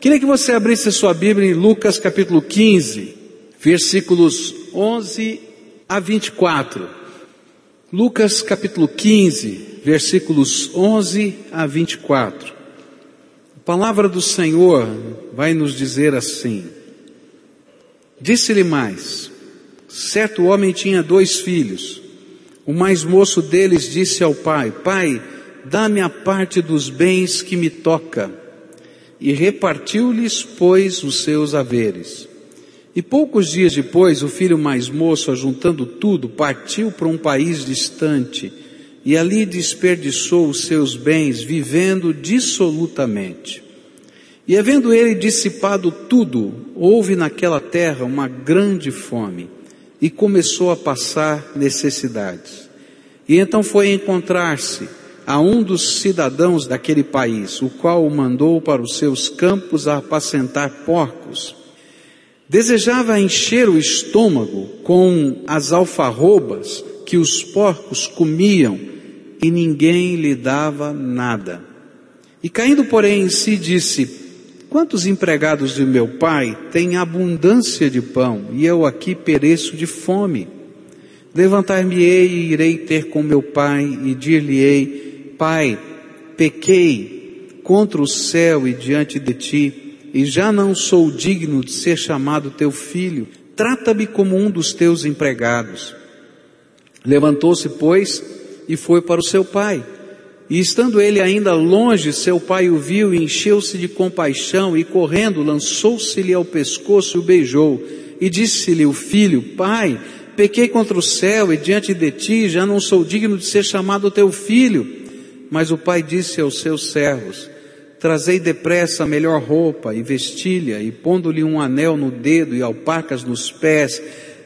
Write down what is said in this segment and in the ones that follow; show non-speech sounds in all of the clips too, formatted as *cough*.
Queria que você abrisse a sua Bíblia em Lucas capítulo 15, versículos 11 a 24. Lucas capítulo 15, versículos 11 a 24. A palavra do Senhor vai nos dizer assim: Disse-lhe mais: Certo homem tinha dois filhos. O mais moço deles disse ao pai: Pai, dá-me a parte dos bens que me toca e repartiu-lhes, pois, os seus haveres. E poucos dias depois, o filho mais moço, ajuntando tudo, partiu para um país distante e ali desperdiçou os seus bens, vivendo dissolutamente. E havendo ele dissipado tudo, houve naquela terra uma grande fome e começou a passar necessidades. E então foi encontrar-se a um dos cidadãos daquele país, o qual o mandou para os seus campos a apacentar porcos. Desejava encher o estômago com as alfarrobas que os porcos comiam e ninguém lhe dava nada. E caindo, porém, em si, disse: Quantos empregados de meu pai têm abundância de pão e eu aqui pereço de fome? Levantar-me-ei e irei ter com meu pai e dir-lhe-ei: Pai, pequei contra o céu e diante de ti, e já não sou digno de ser chamado teu filho. Trata-me como um dos teus empregados. Levantou-se, pois, e foi para o seu pai. E estando ele ainda longe, seu pai o viu e encheu-se de compaixão e correndo lançou-se-lhe ao pescoço e o beijou. E disse-lhe o filho, pai, pequei contra o céu e diante de ti, já não sou digno de ser chamado teu filho. Mas o pai disse aos seus servos, trazei depressa a melhor roupa e vestilha e pondo-lhe um anel no dedo e alpacas nos pés,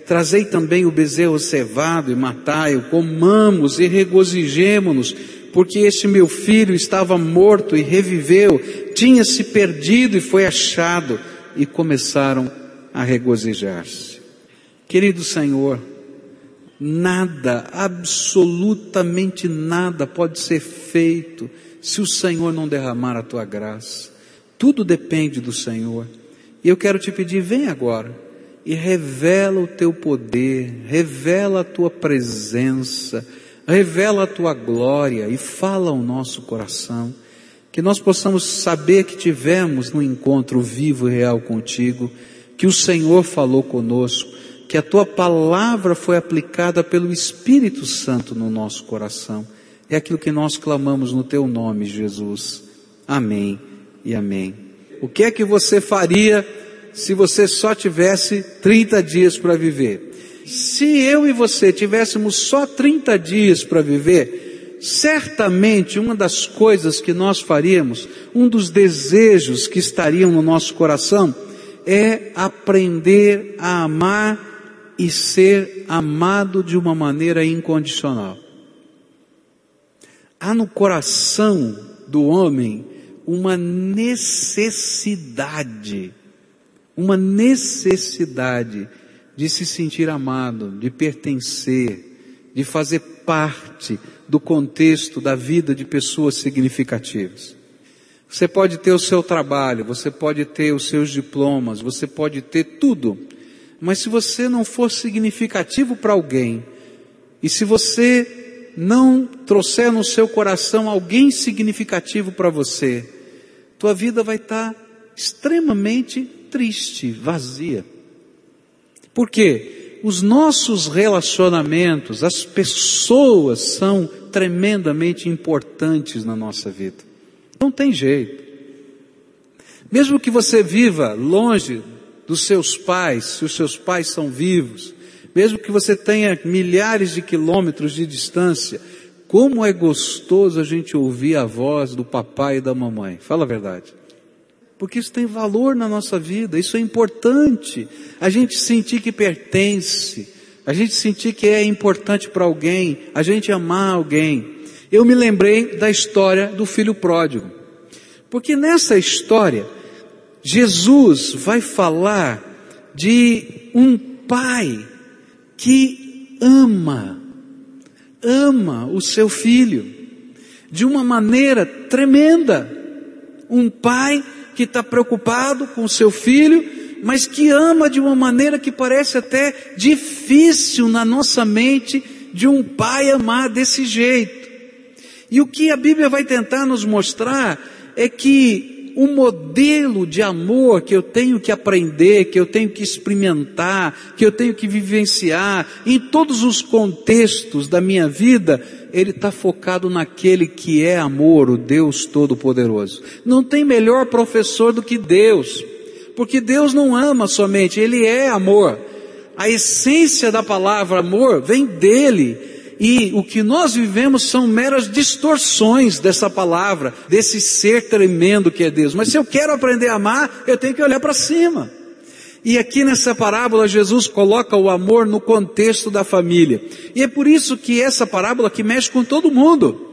trazei também o bezerro cevado e matai-o, comamos e regozijemo-nos, porque este meu filho estava morto e reviveu, tinha se perdido e foi achado, e começaram a regozijar-se. Querido Senhor, Nada, absolutamente nada pode ser feito se o Senhor não derramar a tua graça. Tudo depende do Senhor. E eu quero te pedir, vem agora e revela o teu poder, revela a tua presença, revela a tua glória e fala ao nosso coração. Que nós possamos saber que tivemos um encontro vivo e real contigo, que o Senhor falou conosco que a tua palavra foi aplicada pelo Espírito Santo no nosso coração. É aquilo que nós clamamos no teu nome, Jesus. Amém e amém. O que é que você faria se você só tivesse 30 dias para viver? Se eu e você tivéssemos só 30 dias para viver, certamente uma das coisas que nós faríamos, um dos desejos que estariam no nosso coração, é aprender a amar e ser amado de uma maneira incondicional. Há no coração do homem uma necessidade, uma necessidade de se sentir amado, de pertencer, de fazer parte do contexto da vida de pessoas significativas. Você pode ter o seu trabalho, você pode ter os seus diplomas, você pode ter tudo, mas se você não for significativo para alguém, e se você não trouxer no seu coração alguém significativo para você, tua vida vai estar tá extremamente triste, vazia. Por quê? Os nossos relacionamentos, as pessoas são tremendamente importantes na nossa vida. Não tem jeito. Mesmo que você viva longe dos seus pais, se os seus pais são vivos, mesmo que você tenha milhares de quilômetros de distância, como é gostoso a gente ouvir a voz do papai e da mamãe. Fala a verdade. Porque isso tem valor na nossa vida, isso é importante. A gente sentir que pertence, a gente sentir que é importante para alguém, a gente amar alguém. Eu me lembrei da história do filho pródigo. Porque nessa história, Jesus vai falar de um pai que ama, ama o seu filho de uma maneira tremenda. Um pai que está preocupado com o seu filho, mas que ama de uma maneira que parece até difícil na nossa mente de um pai amar desse jeito. E o que a Bíblia vai tentar nos mostrar é que o modelo de amor que eu tenho que aprender, que eu tenho que experimentar, que eu tenho que vivenciar, em todos os contextos da minha vida, ele está focado naquele que é amor, o Deus Todo-Poderoso. Não tem melhor professor do que Deus, porque Deus não ama somente, Ele é amor. A essência da palavra amor vem dele. E o que nós vivemos são meras distorções dessa palavra, desse ser tremendo que é Deus. Mas se eu quero aprender a amar, eu tenho que olhar para cima. E aqui nessa parábola Jesus coloca o amor no contexto da família. E é por isso que essa parábola que mexe com todo mundo.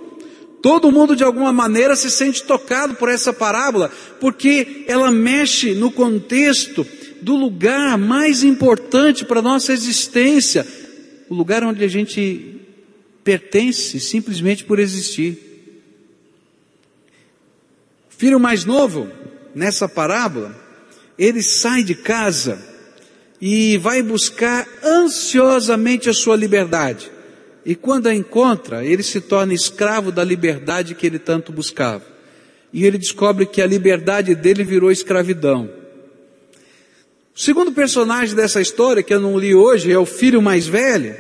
Todo mundo de alguma maneira se sente tocado por essa parábola, porque ela mexe no contexto do lugar mais importante para a nossa existência, o lugar onde a gente pertence simplesmente por existir. O filho mais novo, nessa parábola, ele sai de casa e vai buscar ansiosamente a sua liberdade. E quando a encontra, ele se torna escravo da liberdade que ele tanto buscava. E ele descobre que a liberdade dele virou escravidão. O segundo personagem dessa história, que eu não li hoje, é o filho mais velho.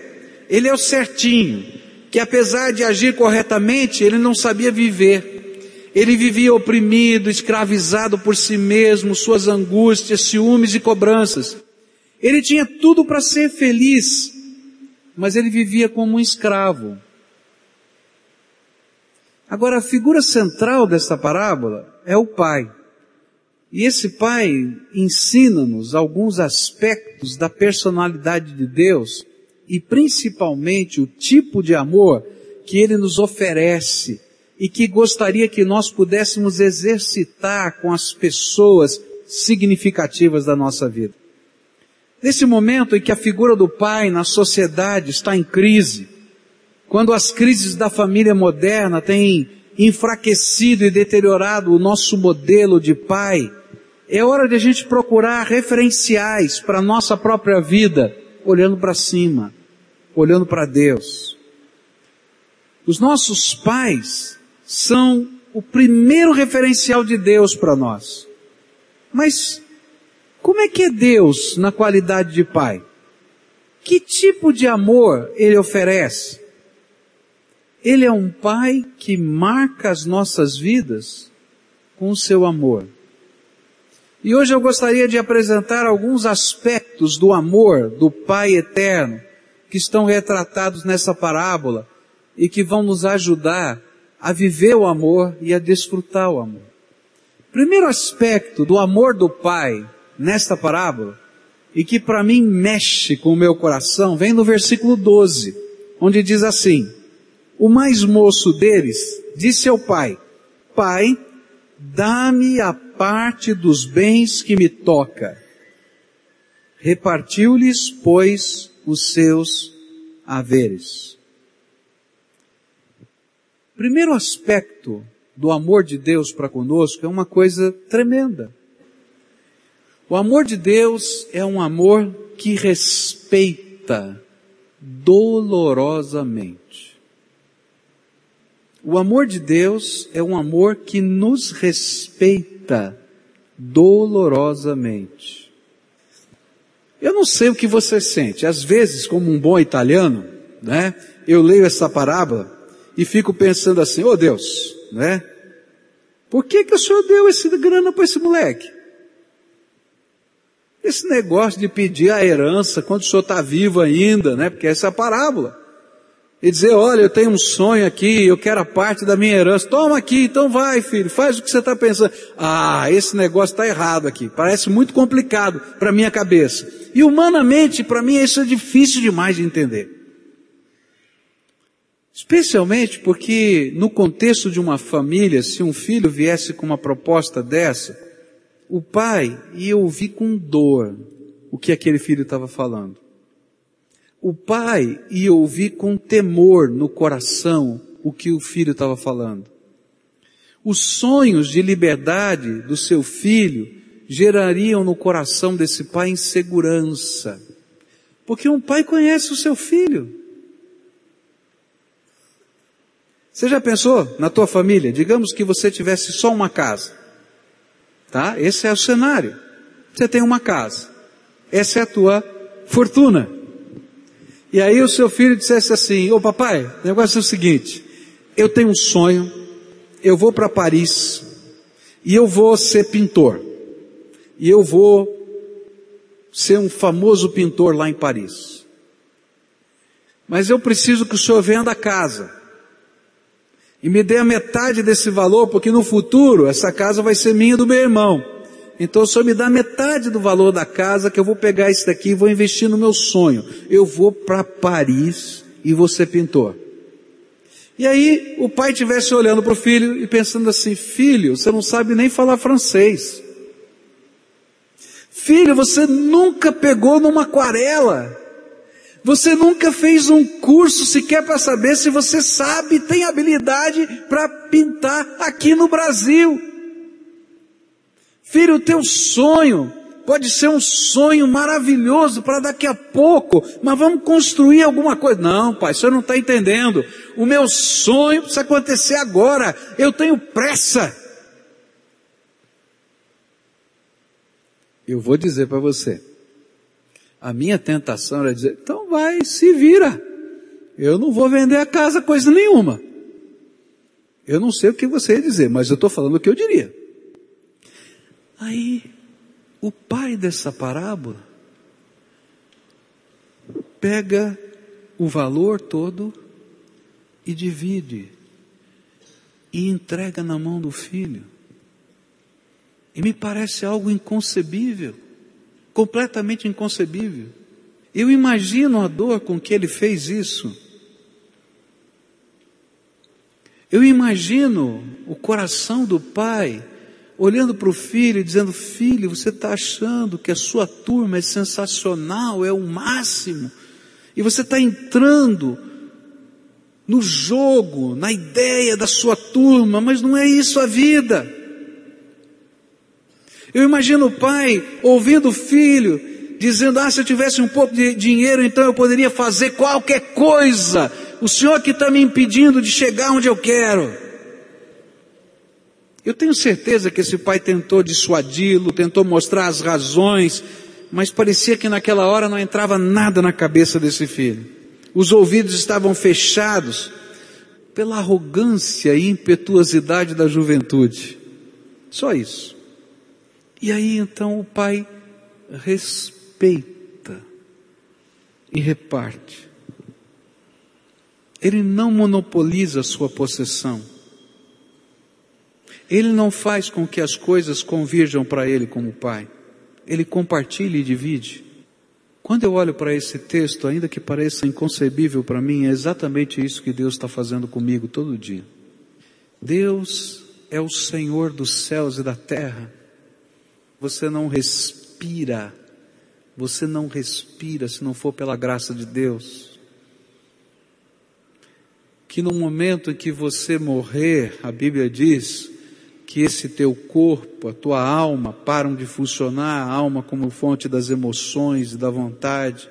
Ele é o certinho que apesar de agir corretamente, ele não sabia viver. Ele vivia oprimido, escravizado por si mesmo, suas angústias, ciúmes e cobranças. Ele tinha tudo para ser feliz, mas ele vivia como um escravo. Agora, a figura central desta parábola é o pai. E esse pai ensina-nos alguns aspectos da personalidade de Deus e principalmente o tipo de amor que ele nos oferece e que gostaria que nós pudéssemos exercitar com as pessoas significativas da nossa vida. Nesse momento em que a figura do pai na sociedade está em crise, quando as crises da família moderna têm enfraquecido e deteriorado o nosso modelo de pai, é hora de a gente procurar referenciais para a nossa própria vida, olhando para cima olhando para Deus. Os nossos pais são o primeiro referencial de Deus para nós. Mas como é que é Deus na qualidade de pai? Que tipo de amor ele oferece? Ele é um pai que marca as nossas vidas com o seu amor. E hoje eu gostaria de apresentar alguns aspectos do amor do Pai eterno que estão retratados nessa parábola e que vão nos ajudar a viver o amor e a desfrutar o amor. Primeiro aspecto do amor do Pai nesta parábola e que para mim mexe com o meu coração vem no versículo 12, onde diz assim: O mais moço deles disse ao pai: Pai, dá-me a parte dos bens que me toca. Repartiu-lhes, pois, os seus haveres. Primeiro aspecto do amor de Deus para conosco é uma coisa tremenda. O amor de Deus é um amor que respeita dolorosamente. O amor de Deus é um amor que nos respeita dolorosamente. Eu não sei o que você sente. Às vezes, como um bom italiano, né, eu leio essa parábola e fico pensando assim, oh Deus, né? Por que que o Senhor deu esse grana para esse moleque? Esse negócio de pedir a herança quando o Senhor está vivo ainda, né? Porque essa é a parábola e dizer, olha, eu tenho um sonho aqui, eu quero a parte da minha herança. Toma aqui, então vai, filho, faz o que você está pensando. Ah, esse negócio está errado aqui. Parece muito complicado para minha cabeça. E humanamente, para mim, isso é difícil demais de entender. Especialmente porque no contexto de uma família, se um filho viesse com uma proposta dessa, o pai ia ouvir com dor o que aquele filho estava falando o pai ia ouvir com temor no coração o que o filho estava falando. Os sonhos de liberdade do seu filho gerariam no coração desse pai insegurança. Porque um pai conhece o seu filho. Você já pensou na tua família? Digamos que você tivesse só uma casa. Tá? Esse é o cenário. Você tem uma casa. Essa é a tua fortuna. E aí o seu filho dissesse assim, ô papai, o negócio é o seguinte, eu tenho um sonho, eu vou para Paris, e eu vou ser pintor. E eu vou ser um famoso pintor lá em Paris. Mas eu preciso que o senhor venda a casa e me dê a metade desse valor, porque no futuro essa casa vai ser minha do meu irmão. Então o senhor me dá metade do valor da casa, que eu vou pegar isso daqui e vou investir no meu sonho. Eu vou para Paris e vou ser pintor. E aí o pai estivesse olhando para o filho e pensando assim, filho, você não sabe nem falar francês. Filho, você nunca pegou numa aquarela. Você nunca fez um curso sequer para saber se você sabe, tem habilidade para pintar aqui no Brasil. Filho, o teu sonho pode ser um sonho maravilhoso para daqui a pouco, mas vamos construir alguma coisa. Não, pai, você não está entendendo. O meu sonho precisa acontecer agora. Eu tenho pressa. Eu vou dizer para você. A minha tentação era dizer, então vai, se vira. Eu não vou vender a casa coisa nenhuma. Eu não sei o que você ia dizer, mas eu estou falando o que eu diria. Aí, o pai dessa parábola pega o valor todo e divide e entrega na mão do filho. E me parece algo inconcebível completamente inconcebível. Eu imagino a dor com que ele fez isso. Eu imagino o coração do pai olhando para o filho e dizendo: Filho, você está achando que a sua turma é sensacional, é o máximo, e você está entrando no jogo, na ideia da sua turma, mas não é isso a vida. Eu imagino o pai ouvindo o filho, dizendo, ah, se eu tivesse um pouco de dinheiro, então eu poderia fazer qualquer coisa. O senhor que está me impedindo de chegar onde eu quero. Eu tenho certeza que esse pai tentou dissuadi-lo, tentou mostrar as razões, mas parecia que naquela hora não entrava nada na cabeça desse filho. Os ouvidos estavam fechados pela arrogância e impetuosidade da juventude. Só isso. E aí então o pai respeita e reparte. Ele não monopoliza a sua possessão. Ele não faz com que as coisas convirjam para ele como pai. Ele compartilha e divide. Quando eu olho para esse texto, ainda que pareça inconcebível para mim, é exatamente isso que Deus está fazendo comigo todo dia. Deus é o Senhor dos céus e da terra você não respira. Você não respira se não for pela graça de Deus. Que no momento em que você morrer, a Bíblia diz que esse teu corpo, a tua alma param de funcionar, a alma como fonte das emoções da vontade,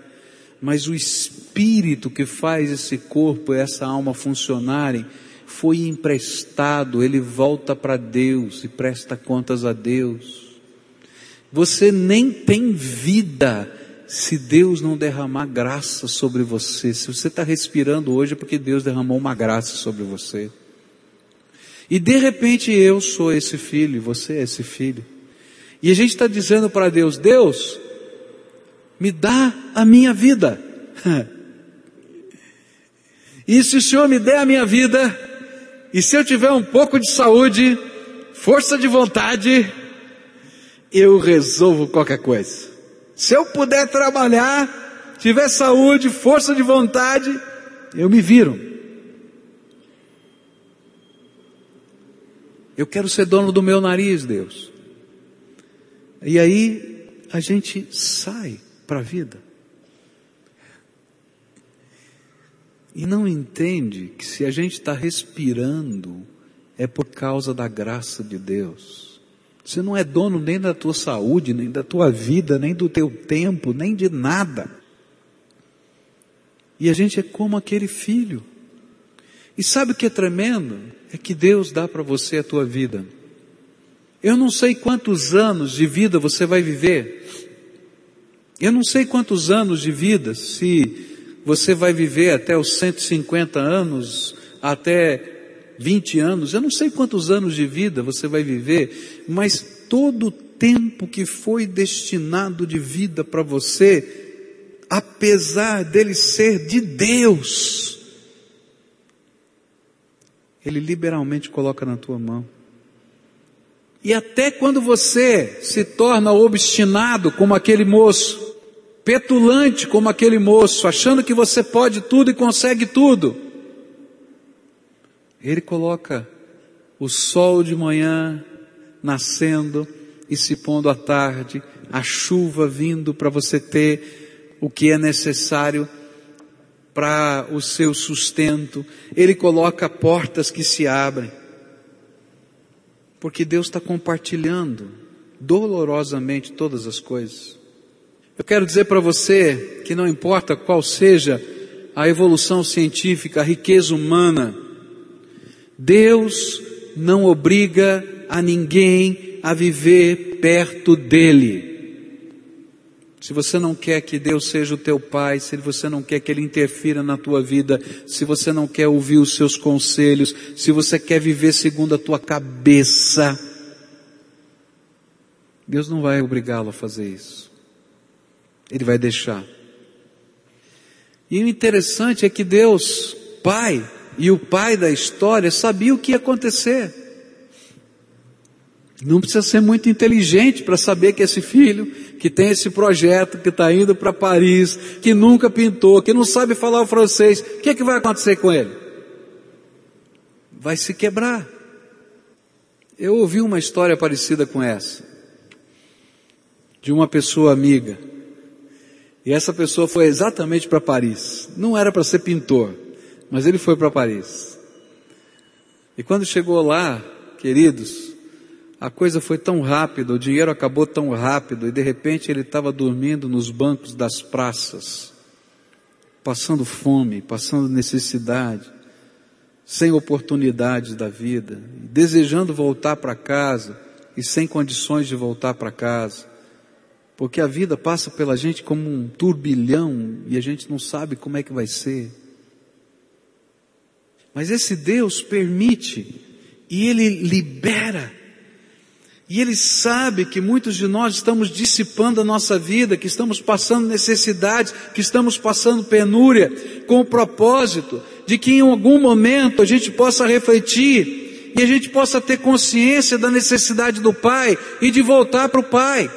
mas o espírito que faz esse corpo e essa alma funcionarem foi emprestado, ele volta para Deus e presta contas a Deus. Você nem tem vida se Deus não derramar graça sobre você. Se você está respirando hoje é porque Deus derramou uma graça sobre você. E de repente eu sou esse filho, você é esse filho. E a gente está dizendo para Deus, Deus, me dá a minha vida. *laughs* e se o Senhor me der a minha vida, e se eu tiver um pouco de saúde, força de vontade, eu resolvo qualquer coisa. Se eu puder trabalhar, tiver saúde, força de vontade, eu me viro. Eu quero ser dono do meu nariz, Deus. E aí a gente sai para a vida. E não entende que se a gente está respirando, é por causa da graça de Deus. Você não é dono nem da tua saúde, nem da tua vida, nem do teu tempo, nem de nada. E a gente é como aquele filho. E sabe o que é tremendo? É que Deus dá para você a tua vida. Eu não sei quantos anos de vida você vai viver. Eu não sei quantos anos de vida, se você vai viver até os 150 anos, até 20 anos, eu não sei quantos anos de vida você vai viver, mas todo o tempo que foi destinado de vida para você, apesar dele ser de Deus, ele liberalmente coloca na tua mão. E até quando você se torna obstinado como aquele moço, petulante como aquele moço, achando que você pode tudo e consegue tudo, ele coloca o sol de manhã nascendo e se pondo à tarde, a chuva vindo para você ter o que é necessário para o seu sustento, ele coloca portas que se abrem, porque Deus está compartilhando dolorosamente todas as coisas. Eu quero dizer para você que não importa qual seja a evolução científica, a riqueza humana, Deus não obriga a ninguém a viver perto dele. Se você não quer que Deus seja o teu pai, se você não quer que Ele interfira na tua vida, se você não quer ouvir os seus conselhos, se você quer viver segundo a tua cabeça, Deus não vai obrigá-lo a fazer isso. Ele vai deixar. E o interessante é que Deus, Pai, e o pai da história sabia o que ia acontecer. Não precisa ser muito inteligente para saber que esse filho, que tem esse projeto, que está indo para Paris, que nunca pintou, que não sabe falar o francês, o que, é que vai acontecer com ele? Vai se quebrar. Eu ouvi uma história parecida com essa, de uma pessoa amiga. E essa pessoa foi exatamente para Paris. Não era para ser pintor, mas ele foi para Paris. E quando chegou lá, queridos, a coisa foi tão rápida, o dinheiro acabou tão rápido, e de repente ele estava dormindo nos bancos das praças, passando fome, passando necessidade, sem oportunidades da vida, desejando voltar para casa e sem condições de voltar para casa. Porque a vida passa pela gente como um turbilhão e a gente não sabe como é que vai ser. Mas esse Deus permite e Ele libera. E Ele sabe que muitos de nós estamos dissipando a nossa vida, que estamos passando necessidades, que estamos passando penúria, com o propósito de que em algum momento a gente possa refletir e a gente possa ter consciência da necessidade do Pai e de voltar para o Pai.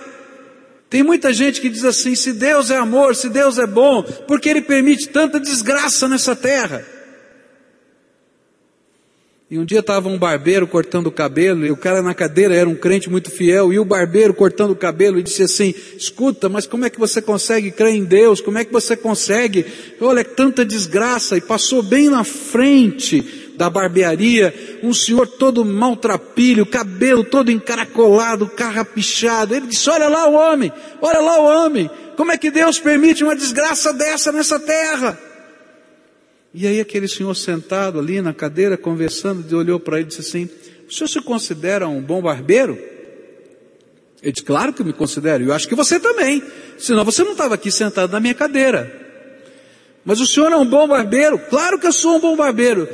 Tem muita gente que diz assim: se Deus é amor, se Deus é bom, porque Ele permite tanta desgraça nessa terra? E um dia estava um barbeiro cortando o cabelo, e o cara na cadeira era um crente muito fiel, e o barbeiro cortando o cabelo e disse assim: Escuta, mas como é que você consegue crer em Deus? Como é que você consegue? Olha, é tanta desgraça, e passou bem na frente da barbearia, um senhor todo maltrapilho, cabelo todo encaracolado, carrapichado. Ele disse: Olha lá o homem, olha lá o homem, como é que Deus permite uma desgraça dessa nessa terra? E aí aquele senhor sentado ali na cadeira, conversando, olhou para ele e disse assim: O senhor se considera um bom barbeiro? Ele disse, claro que me considero, e eu acho que você também, senão você não estava aqui sentado na minha cadeira. Mas o senhor é um bom barbeiro? Claro que eu sou um bom barbeiro.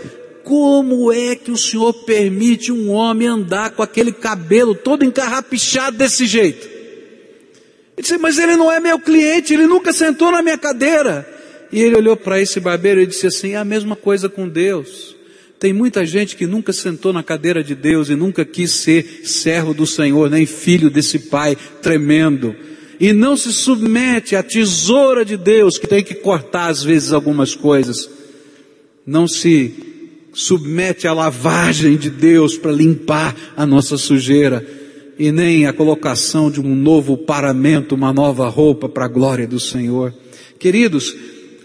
Como é que o Senhor permite um homem andar com aquele cabelo todo encarrapichado desse jeito? Ele disse, mas ele não é meu cliente, ele nunca sentou na minha cadeira. E ele olhou para esse barbeiro e disse assim: é a mesma coisa com Deus. Tem muita gente que nunca sentou na cadeira de Deus e nunca quis ser servo do Senhor, nem filho desse Pai tremendo. E não se submete à tesoura de Deus, que tem que cortar às vezes algumas coisas. Não se submete à lavagem de Deus para limpar a nossa sujeira e nem a colocação de um novo paramento, uma nova roupa para a glória do Senhor. Queridos,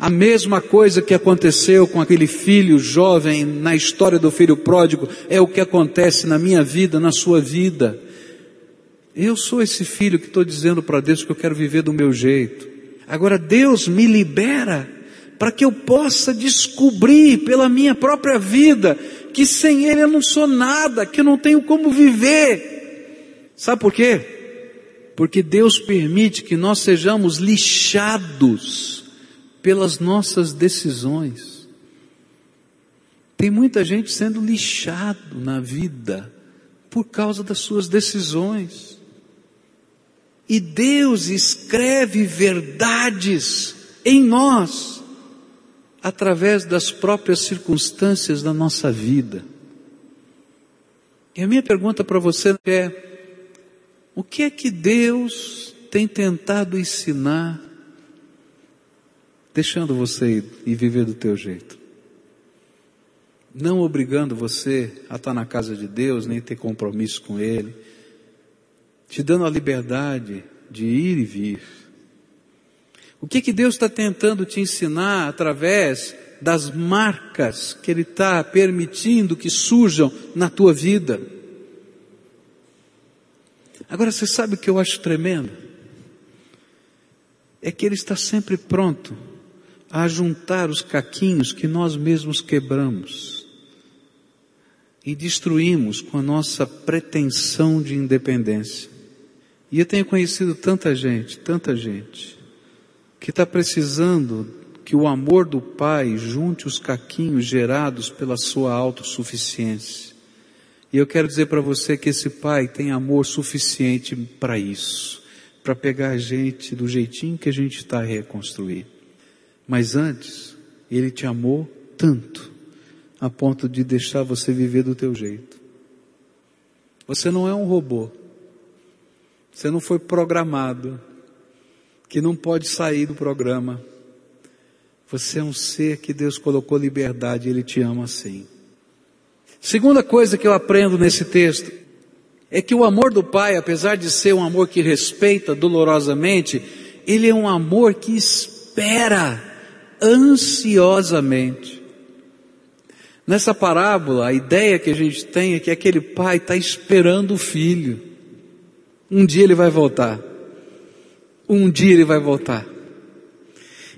A mesma coisa que aconteceu com aquele filho jovem na história do filho pródigo é o que acontece na minha vida, na sua vida. Eu sou esse filho que estou dizendo para Deus que eu quero viver do meu jeito. Agora Deus me libera para que eu possa descobrir pela minha própria vida que sem Ele eu não sou nada, que eu não tenho como viver. Sabe por quê? Porque Deus permite que nós sejamos lixados pelas nossas decisões. Tem muita gente sendo lixado na vida por causa das suas decisões. E Deus escreve verdades em nós através das próprias circunstâncias da nossa vida. E a minha pergunta para você é: o que é que Deus tem tentado ensinar, deixando você ir e viver do teu jeito? Não obrigando você a estar na casa de Deus, nem ter compromisso com Ele, te dando a liberdade de ir e vir o que, que Deus está tentando te ensinar através das marcas que Ele está permitindo que surjam na tua vida? Agora você sabe o que eu acho tremendo? É que Ele está sempre pronto a juntar os caquinhos que nós mesmos quebramos e destruímos com a nossa pretensão de independência. E eu tenho conhecido tanta gente, tanta gente, que está precisando que o amor do Pai junte os caquinhos gerados pela sua autossuficiência. E eu quero dizer para você que esse Pai tem amor suficiente para isso, para pegar a gente do jeitinho que a gente está a reconstruir. Mas antes, Ele te amou tanto, a ponto de deixar você viver do teu jeito. Você não é um robô. Você não foi programado que não pode sair do programa. Você é um ser que Deus colocou liberdade Ele te ama assim. Segunda coisa que eu aprendo nesse texto é que o amor do Pai, apesar de ser um amor que respeita dolorosamente, ele é um amor que espera ansiosamente. Nessa parábola, a ideia que a gente tem é que aquele pai está esperando o filho. Um dia ele vai voltar. Um dia ele vai voltar.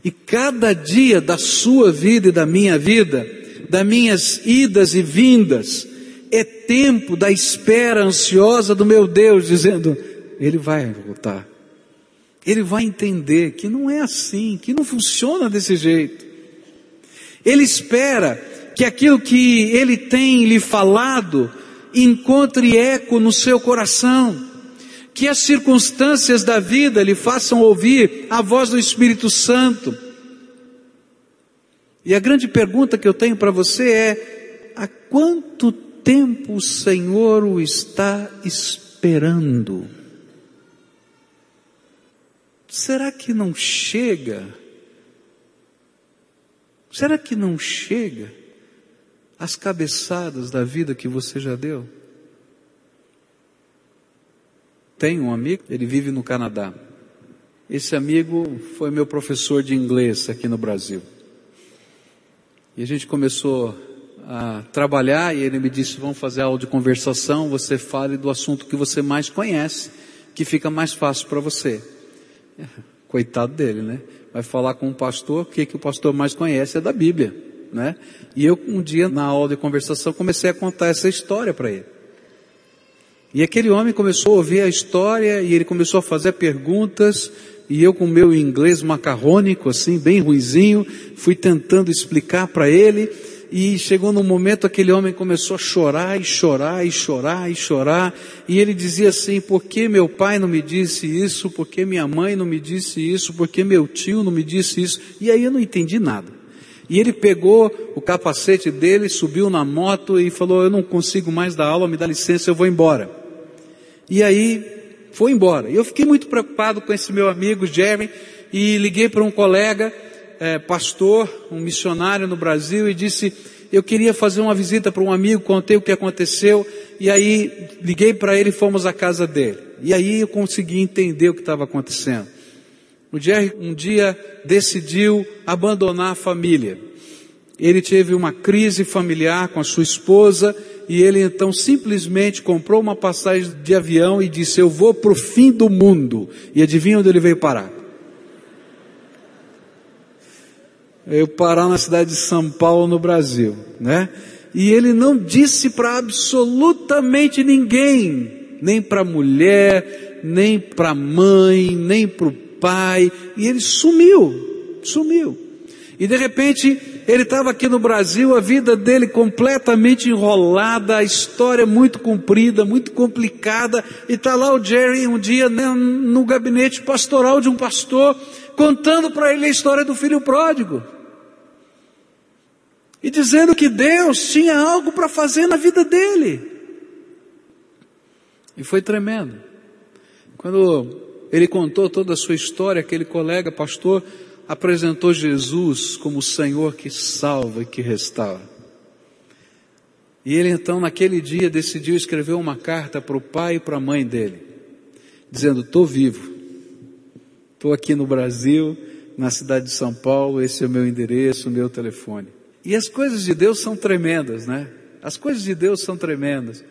E cada dia da sua vida e da minha vida, das minhas idas e vindas, é tempo da espera ansiosa do meu Deus, dizendo: Ele vai voltar. Ele vai entender que não é assim, que não funciona desse jeito. Ele espera que aquilo que ele tem lhe falado encontre eco no seu coração que as circunstâncias da vida lhe façam ouvir a voz do Espírito Santo. E a grande pergunta que eu tenho para você é: há quanto tempo o Senhor o está esperando? Será que não chega? Será que não chega as cabeçadas da vida que você já deu? Tenho um amigo, ele vive no Canadá. Esse amigo foi meu professor de inglês aqui no Brasil. E a gente começou a trabalhar e ele me disse: Vamos fazer aula de conversação. Você fale do assunto que você mais conhece, que fica mais fácil para você. *laughs* Coitado dele, né? Vai falar com um pastor, o que, que o pastor mais conhece é da Bíblia, né? E eu, um dia, na aula de conversação, comecei a contar essa história para ele. E aquele homem começou a ouvir a história e ele começou a fazer perguntas e eu com meu inglês macarrônico assim, bem ruizinho, fui tentando explicar para ele e chegou num momento aquele homem começou a chorar e chorar e chorar e chorar e ele dizia assim, por que meu pai não me disse isso? Por que minha mãe não me disse isso? Por que meu tio não me disse isso? E aí eu não entendi nada. E ele pegou o capacete dele, subiu na moto e falou, eu não consigo mais dar aula, me dá licença, eu vou embora. E aí foi embora. Eu fiquei muito preocupado com esse meu amigo Jeremy e liguei para um colega, é, pastor, um missionário no Brasil e disse, eu queria fazer uma visita para um amigo, contei o que aconteceu e aí liguei para ele e fomos à casa dele. E aí eu consegui entender o que estava acontecendo. O Jerry um dia decidiu abandonar a família. Ele teve uma crise familiar com a sua esposa e ele então simplesmente comprou uma passagem de avião e disse: Eu vou para o fim do mundo. E adivinha onde ele veio parar? Veio parar na cidade de São Paulo, no Brasil, né? E ele não disse para absolutamente ninguém, nem para mulher, nem para mãe, nem para o pai, e ele sumiu, sumiu. E de repente ele estava aqui no Brasil, a vida dele completamente enrolada, a história muito comprida, muito complicada, e está lá o Jerry um dia né, no gabinete pastoral de um pastor, contando para ele a história do filho pródigo. E dizendo que Deus tinha algo para fazer na vida dele. E foi tremendo. Quando ele contou toda a sua história, aquele colega pastor apresentou Jesus como o Senhor que salva e que restaura. E ele então, naquele dia, decidiu escrever uma carta para o pai e para a mãe dele, dizendo: Estou vivo, estou aqui no Brasil, na cidade de São Paulo, esse é o meu endereço, o meu telefone. E as coisas de Deus são tremendas, né? As coisas de Deus são tremendas.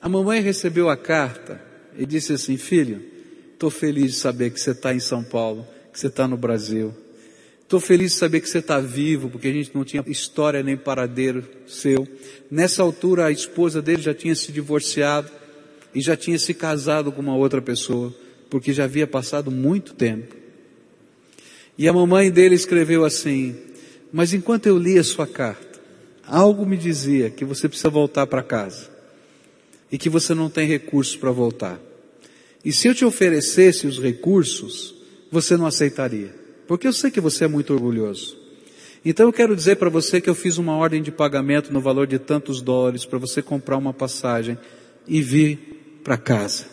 A mamãe recebeu a carta e disse assim: Filho, estou feliz de saber que você está em São Paulo, que você está no Brasil. Estou feliz de saber que você está vivo, porque a gente não tinha história nem paradeiro seu. Nessa altura, a esposa dele já tinha se divorciado e já tinha se casado com uma outra pessoa, porque já havia passado muito tempo. E a mamãe dele escreveu assim: Mas enquanto eu lia sua carta, algo me dizia que você precisa voltar para casa e que você não tem recursos para voltar. E se eu te oferecesse os recursos, você não aceitaria. Porque eu sei que você é muito orgulhoso. Então eu quero dizer para você que eu fiz uma ordem de pagamento no valor de tantos dólares para você comprar uma passagem e vir para casa.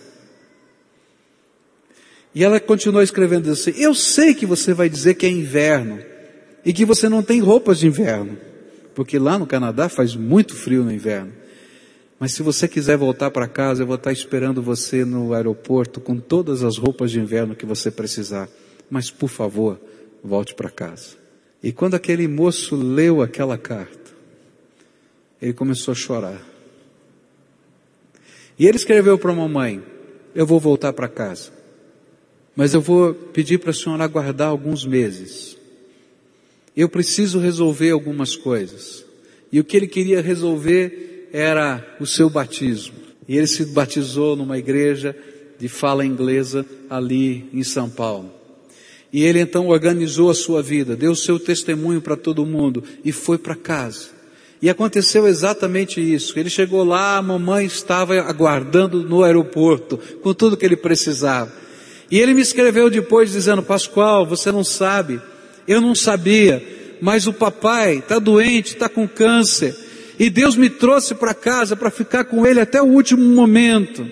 E ela continuou escrevendo assim: Eu sei que você vai dizer que é inverno e que você não tem roupas de inverno, porque lá no Canadá faz muito frio no inverno. Mas se você quiser voltar para casa, eu vou estar esperando você no aeroporto com todas as roupas de inverno que você precisar mas por favor, volte para casa. E quando aquele moço leu aquela carta, ele começou a chorar. E ele escreveu para a mamãe: Eu vou voltar para casa, mas eu vou pedir para a senhora aguardar alguns meses. Eu preciso resolver algumas coisas. E o que ele queria resolver era o seu batismo. E ele se batizou numa igreja de fala inglesa ali em São Paulo. E ele então organizou a sua vida, deu seu testemunho para todo mundo e foi para casa. E aconteceu exatamente isso. Ele chegou lá, a mamãe estava aguardando no aeroporto, com tudo que ele precisava. E ele me escreveu depois dizendo, Pascoal, você não sabe, eu não sabia, mas o papai está doente, está com câncer. E Deus me trouxe para casa para ficar com ele até o último momento.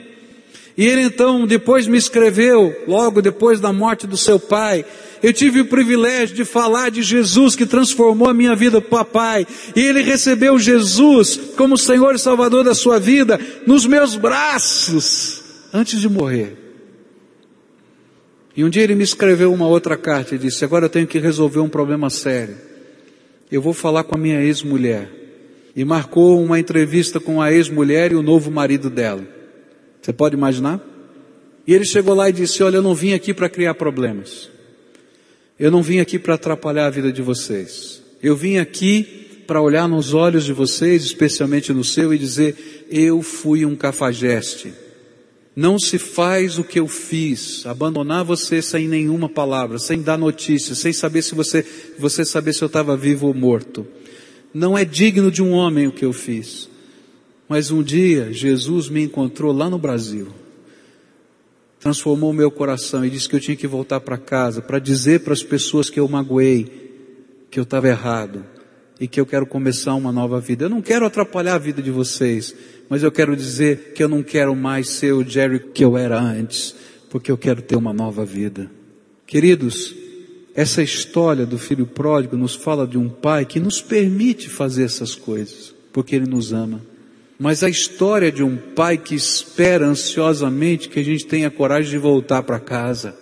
E ele então depois me escreveu, logo depois da morte do seu pai, eu tive o privilégio de falar de Jesus que transformou a minha vida, papai. E ele recebeu Jesus como Senhor e Salvador da sua vida nos meus braços antes de morrer. E um dia ele me escreveu uma outra carta e disse: Agora eu tenho que resolver um problema sério. Eu vou falar com a minha ex-mulher. E marcou uma entrevista com a ex-mulher e o novo marido dela. Você pode imaginar? E ele chegou lá e disse: Olha, eu não vim aqui para criar problemas. Eu não vim aqui para atrapalhar a vida de vocês. Eu vim aqui para olhar nos olhos de vocês, especialmente no seu, e dizer: Eu fui um cafajeste. Não se faz o que eu fiz, abandonar você sem nenhuma palavra, sem dar notícia, sem saber se você, você saber se eu estava vivo ou morto. Não é digno de um homem o que eu fiz. Mas um dia Jesus me encontrou lá no Brasil, transformou meu coração e disse que eu tinha que voltar para casa para dizer para as pessoas que eu magoei que eu estava errado e que eu quero começar uma nova vida. Eu não quero atrapalhar a vida de vocês, mas eu quero dizer que eu não quero mais ser o Jerry que eu era antes, porque eu quero ter uma nova vida. Queridos, essa história do filho pródigo nos fala de um pai que nos permite fazer essas coisas, porque ele nos ama. Mas a história de um pai que espera ansiosamente que a gente tenha coragem de voltar para casa.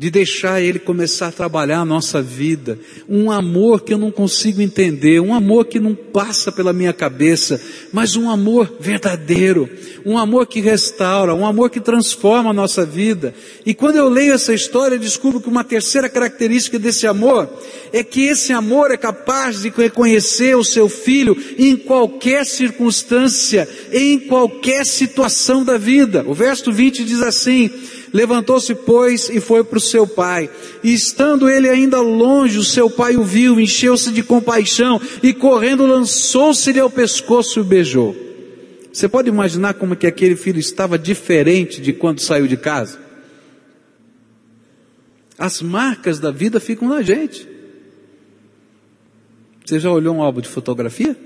De deixar Ele começar a trabalhar a nossa vida. Um amor que eu não consigo entender, um amor que não passa pela minha cabeça, mas um amor verdadeiro, um amor que restaura, um amor que transforma a nossa vida. E quando eu leio essa história, descubro que uma terceira característica desse amor é que esse amor é capaz de reconhecer o seu filho em qualquer circunstância, em qualquer situação da vida. O verso 20 diz assim: Levantou-se, pois, e foi para o seu pai. E estando ele ainda longe, o seu pai o viu, encheu-se de compaixão e correndo lançou-se-lhe ao pescoço e o beijou. Você pode imaginar como que aquele filho estava diferente de quando saiu de casa? As marcas da vida ficam na gente. Você já olhou um álbum de fotografia?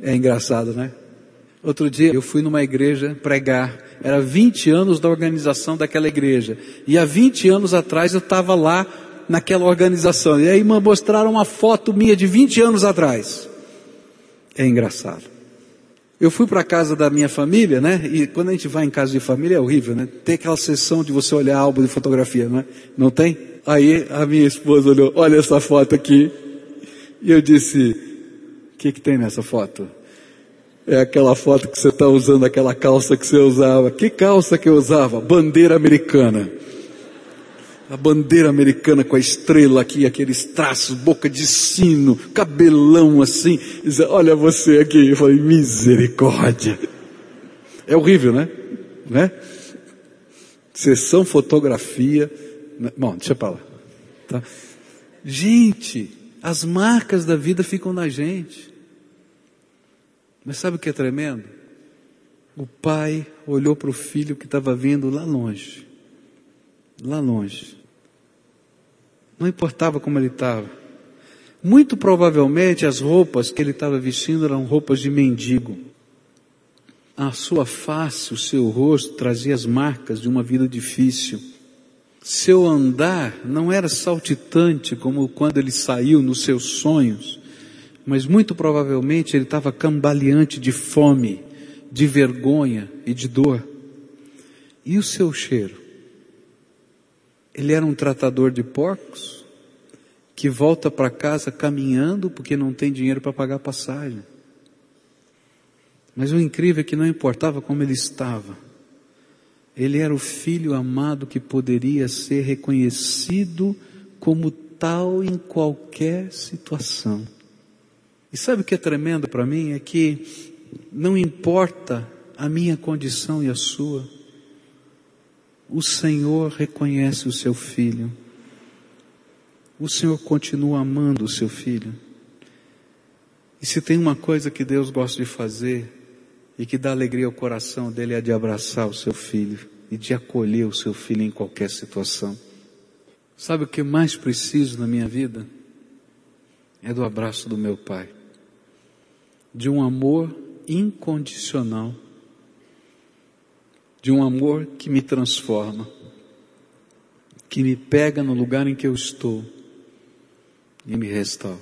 É engraçado, né? Outro dia eu fui numa igreja pregar, era 20 anos da organização daquela igreja, e há 20 anos atrás eu estava lá naquela organização, e aí mostraram uma foto minha de 20 anos atrás. É engraçado. Eu fui para a casa da minha família, né? E quando a gente vai em casa de família é horrível, né? Tem aquela sessão de você olhar álbum de fotografia, não é? Não tem? Aí a minha esposa olhou, olha essa foto aqui. E eu disse, o que, que tem nessa foto? É aquela foto que você está usando, aquela calça que você usava. Que calça que eu usava? Bandeira americana. A bandeira americana com a estrela aqui, aqueles traços, boca de sino, cabelão assim. Diz, Olha você aqui. Eu falei, misericórdia. É horrível, né? Né? Sessão fotografia. Bom, deixa pra lá. Tá? Gente, as marcas da vida ficam na gente. Mas sabe o que é tremendo? O pai olhou para o filho que estava vindo lá longe. Lá longe. Não importava como ele estava. Muito provavelmente as roupas que ele estava vestindo eram roupas de mendigo. A sua face, o seu rosto trazia as marcas de uma vida difícil. Seu andar não era saltitante como quando ele saiu nos seus sonhos mas muito provavelmente ele estava cambaleante de fome, de vergonha e de dor. E o seu cheiro? Ele era um tratador de porcos que volta para casa caminhando porque não tem dinheiro para pagar passagem. Mas o incrível é que não importava como ele estava, ele era o filho amado que poderia ser reconhecido como tal em qualquer situação. E sabe o que é tremendo para mim? É que não importa a minha condição e a sua, o Senhor reconhece o seu filho. O Senhor continua amando o seu filho. E se tem uma coisa que Deus gosta de fazer e que dá alegria ao coração dele é de abraçar o seu filho e de acolher o seu filho em qualquer situação. Sabe o que mais preciso na minha vida? É do abraço do meu pai de um amor incondicional, de um amor que me transforma, que me pega no lugar em que eu estou e me restaura.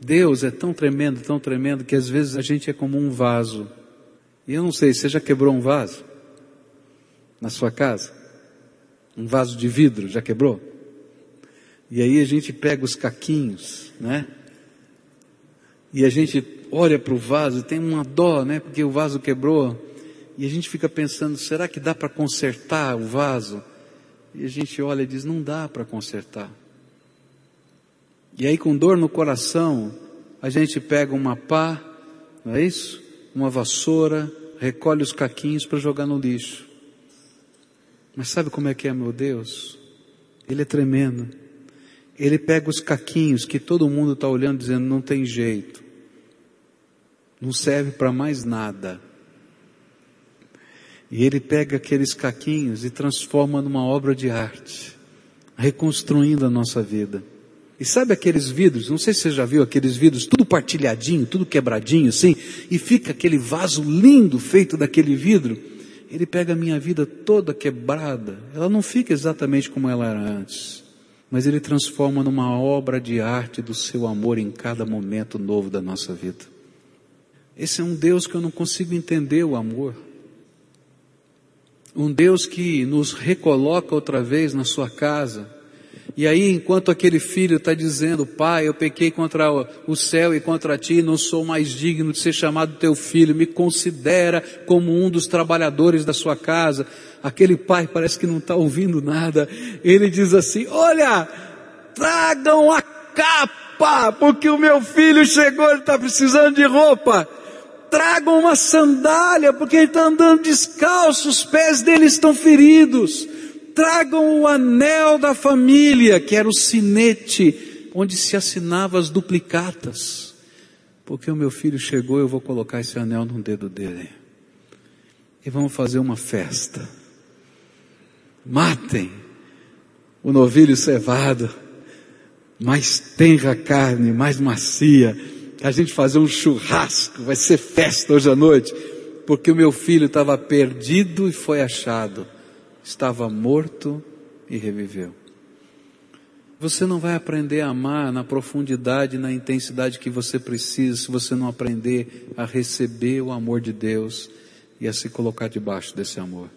Deus é tão tremendo, tão tremendo, que às vezes a gente é como um vaso. E eu não sei, você já quebrou um vaso? Na sua casa? Um vaso de vidro, já quebrou? E aí a gente pega os caquinhos, né? E a gente olha para o vaso, tem uma dó, né? Porque o vaso quebrou. E a gente fica pensando, será que dá para consertar o vaso? E a gente olha e diz, não dá para consertar. E aí com dor no coração, a gente pega uma pá, não é isso? Uma vassoura, recolhe os caquinhos para jogar no lixo. Mas sabe como é que é meu Deus? Ele é tremendo. Ele pega os caquinhos que todo mundo está olhando dizendo não tem jeito não serve para mais nada. E ele pega aqueles caquinhos e transforma numa obra de arte, reconstruindo a nossa vida. E sabe aqueles vidros, não sei se você já viu aqueles vidros, tudo partilhadinho, tudo quebradinho assim, e fica aquele vaso lindo feito daquele vidro. Ele pega a minha vida toda quebrada, ela não fica exatamente como ela era antes, mas ele transforma numa obra de arte do seu amor em cada momento novo da nossa vida. Esse é um Deus que eu não consigo entender o amor. Um Deus que nos recoloca outra vez na sua casa. E aí, enquanto aquele filho está dizendo, pai, eu pequei contra o céu e contra ti, não sou mais digno de ser chamado teu filho, me considera como um dos trabalhadores da sua casa. Aquele pai parece que não está ouvindo nada. Ele diz assim, olha, tragam a capa, porque o meu filho chegou, ele está precisando de roupa tragam uma sandália, porque ele está andando descalço, os pés dele estão feridos. Tragam o anel da família, que era o sinete, onde se assinava as duplicatas. Porque o meu filho chegou, eu vou colocar esse anel no dedo dele. E vamos fazer uma festa. Matem o novilho cevado, mais tenra carne, mais macia a gente fazer um churrasco, vai ser festa hoje à noite, porque o meu filho estava perdido e foi achado, estava morto e reviveu. Você não vai aprender a amar na profundidade, na intensidade que você precisa, se você não aprender a receber o amor de Deus e a se colocar debaixo desse amor.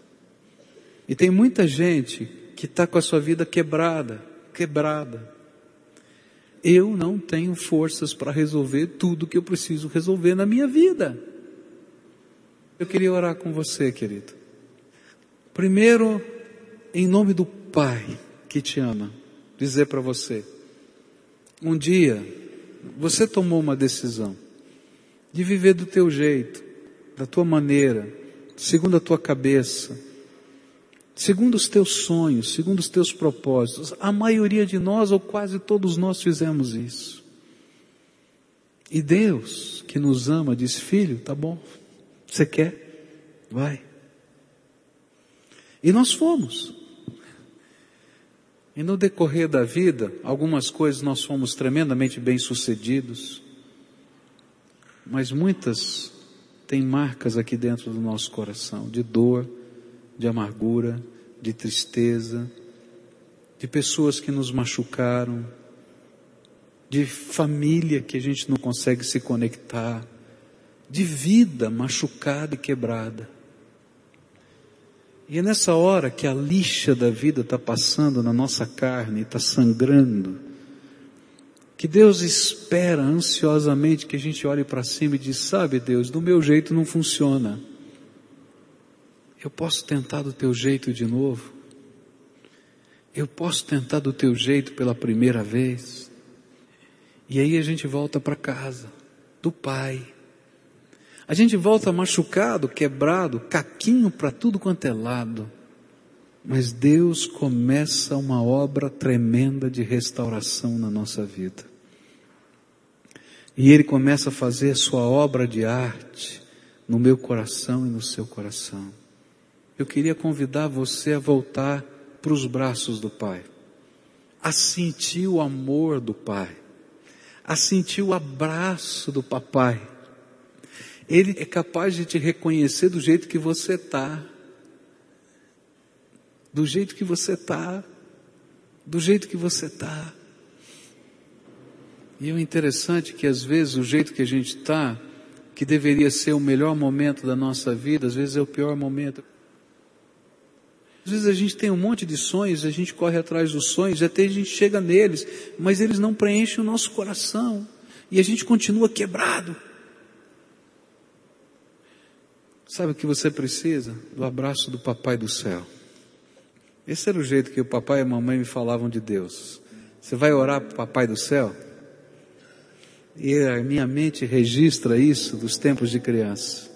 E tem muita gente que está com a sua vida quebrada, quebrada eu não tenho forças para resolver tudo que eu preciso resolver na minha vida. Eu queria orar com você, querido. Primeiro, em nome do Pai que te ama, dizer para você: um dia você tomou uma decisão de viver do teu jeito, da tua maneira, segundo a tua cabeça, segundo os teus sonhos, segundo os teus propósitos. A maioria de nós, ou quase todos nós, fizemos isso. E Deus, que nos ama, diz: Filho, tá bom, você quer? Vai. E nós fomos. E no decorrer da vida, algumas coisas nós fomos tremendamente bem-sucedidos, mas muitas têm marcas aqui dentro do nosso coração de dor, de amargura, de tristeza, de pessoas que nos machucaram, de família que a gente não consegue se conectar, de vida machucada e quebrada. E é nessa hora que a lixa da vida está passando na nossa carne, está sangrando, que Deus espera ansiosamente que a gente olhe para cima e diz: Sabe, Deus, do meu jeito não funciona. Eu posso tentar do teu jeito de novo? Eu posso tentar do teu jeito pela primeira vez? E aí a gente volta para casa, do Pai. A gente volta machucado, quebrado, caquinho para tudo quanto é lado. Mas Deus começa uma obra tremenda de restauração na nossa vida. E Ele começa a fazer a sua obra de arte no meu coração e no seu coração eu queria convidar você a voltar para os braços do Pai, a sentir o amor do Pai, a sentir o abraço do Papai. Ele é capaz de te reconhecer do jeito que você está, do jeito que você está, do jeito que você está. E é interessante que às vezes o jeito que a gente está, que deveria ser o melhor momento da nossa vida, às vezes é o pior momento. Às vezes a gente tem um monte de sonhos, a gente corre atrás dos sonhos, até a gente chega neles, mas eles não preenchem o nosso coração. E a gente continua quebrado. Sabe o que você precisa? Do abraço do papai do céu. Esse era o jeito que o papai e a mamãe me falavam de Deus. Você vai orar para o papai do céu? E a minha mente registra isso dos tempos de criança.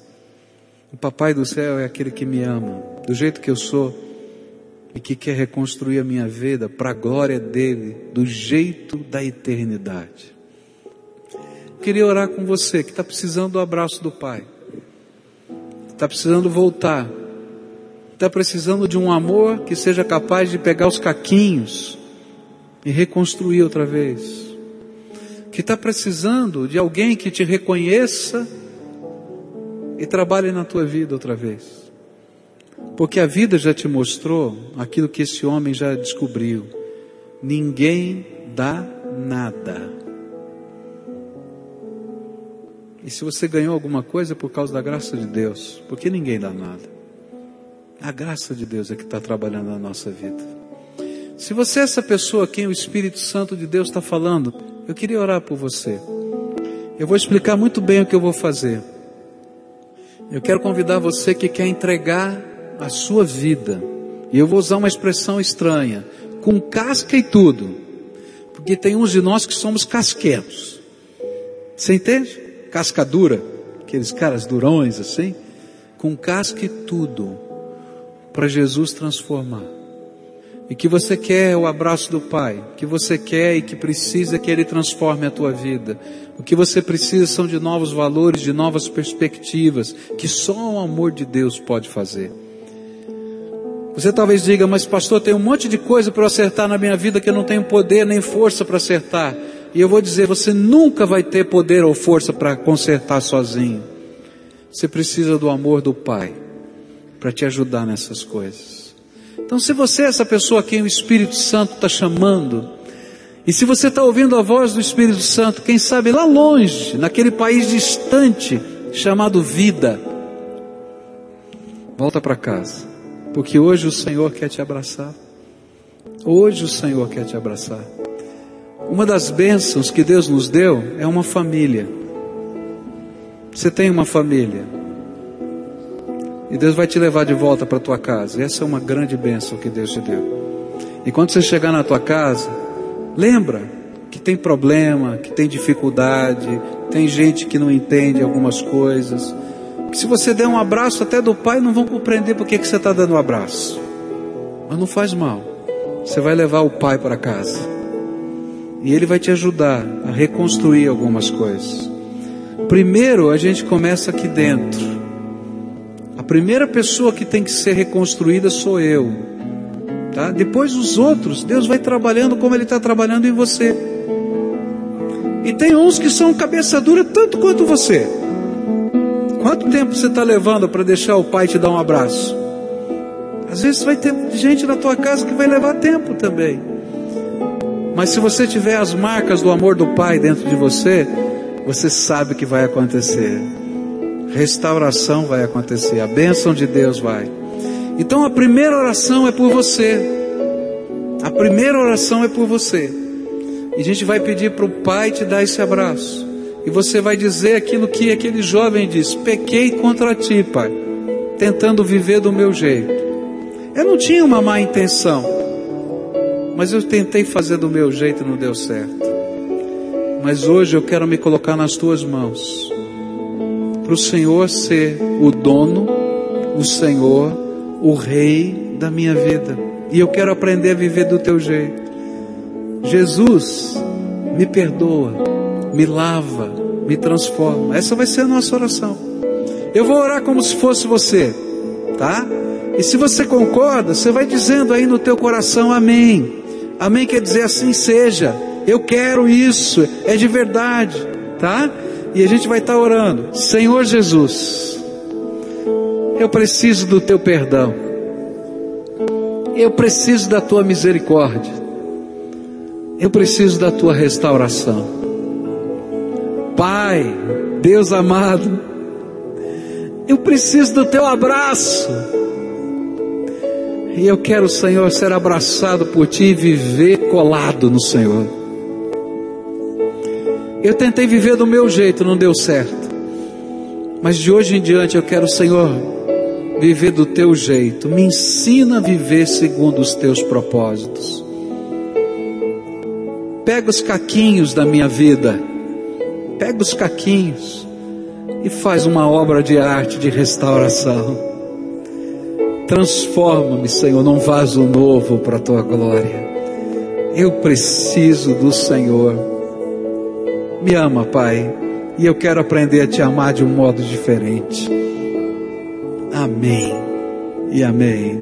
O papai do céu é aquele que me ama, do jeito que eu sou, e que quer reconstruir a minha vida para a glória dele, do jeito da eternidade. queria orar com você que está precisando do abraço do Pai, está precisando voltar, está precisando de um amor que seja capaz de pegar os caquinhos e reconstruir outra vez, que está precisando de alguém que te reconheça e trabalhe na tua vida outra vez. Porque a vida já te mostrou aquilo que esse homem já descobriu. Ninguém dá nada. E se você ganhou alguma coisa é por causa da graça de Deus, porque ninguém dá nada. A graça de Deus é que está trabalhando na nossa vida. Se você é essa pessoa a quem o Espírito Santo de Deus está falando, eu queria orar por você. Eu vou explicar muito bem o que eu vou fazer. Eu quero convidar você que quer entregar a sua vida, e eu vou usar uma expressão estranha, com casca e tudo, porque tem uns de nós que somos casquetos. Você entende? Casca dura, aqueles caras durões assim, com casca e tudo, para Jesus transformar e que você quer o abraço do Pai, que você quer e que precisa que Ele transforme a tua vida. O que você precisa são de novos valores, de novas perspectivas, que só o amor de Deus pode fazer. Você talvez diga, mas pastor, tem um monte de coisa para eu acertar na minha vida que eu não tenho poder nem força para acertar. E eu vou dizer, você nunca vai ter poder ou força para consertar sozinho. Você precisa do amor do Pai para te ajudar nessas coisas. Então, se você é essa pessoa a quem o Espírito Santo está chamando, e se você está ouvindo a voz do Espírito Santo, quem sabe lá longe, naquele país distante chamado vida, volta para casa, porque hoje o Senhor quer te abraçar. Hoje o Senhor quer te abraçar. Uma das bênçãos que Deus nos deu é uma família. Você tem uma família. E Deus vai te levar de volta para tua casa. Essa é uma grande bênção que Deus te deu. E quando você chegar na tua casa, lembra que tem problema, que tem dificuldade, tem gente que não entende algumas coisas. Se você der um abraço até do pai, não vão compreender por que você está dando um abraço. Mas não faz mal. Você vai levar o pai para casa. E ele vai te ajudar a reconstruir algumas coisas. Primeiro a gente começa aqui dentro. A primeira pessoa que tem que ser reconstruída sou eu. Tá? Depois os outros, Deus vai trabalhando como Ele está trabalhando em você. E tem uns que são cabeça dura tanto quanto você. Quanto tempo você está levando para deixar o pai te dar um abraço? Às vezes vai ter gente na tua casa que vai levar tempo também. Mas se você tiver as marcas do amor do pai dentro de você, você sabe que vai acontecer restauração vai acontecer, a bênção de Deus vai. Então a primeira oração é por você. A primeira oração é por você. E a gente vai pedir para o Pai te dar esse abraço. E você vai dizer aquilo que aquele jovem diz: Pequei contra ti, Pai, tentando viver do meu jeito. Eu não tinha uma má intenção, mas eu tentei fazer do meu jeito e não deu certo. Mas hoje eu quero me colocar nas tuas mãos para o Senhor ser o dono, o Senhor, o Rei da minha vida. E eu quero aprender a viver do teu jeito. Jesus, me perdoa, me lava, me transforma. Essa vai ser a nossa oração. Eu vou orar como se fosse você, tá? E se você concorda, você vai dizendo aí no teu coração amém. Amém quer dizer assim seja. Eu quero isso, é de verdade, tá? E a gente vai estar orando. Senhor Jesus, eu preciso do teu perdão. Eu preciso da tua misericórdia. Eu preciso da tua restauração. Pai, Deus amado, eu preciso do teu abraço. E eu quero, Senhor, ser abraçado por ti e viver colado no Senhor. Eu tentei viver do meu jeito, não deu certo. Mas de hoje em diante eu quero, Senhor, viver do teu jeito. Me ensina a viver segundo os teus propósitos. Pega os caquinhos da minha vida. Pega os caquinhos e faz uma obra de arte de restauração. Transforma-me, Senhor, num vaso novo para a tua glória. Eu preciso do Senhor. Me ama, Pai, e eu quero aprender a te amar de um modo diferente. Amém e amém.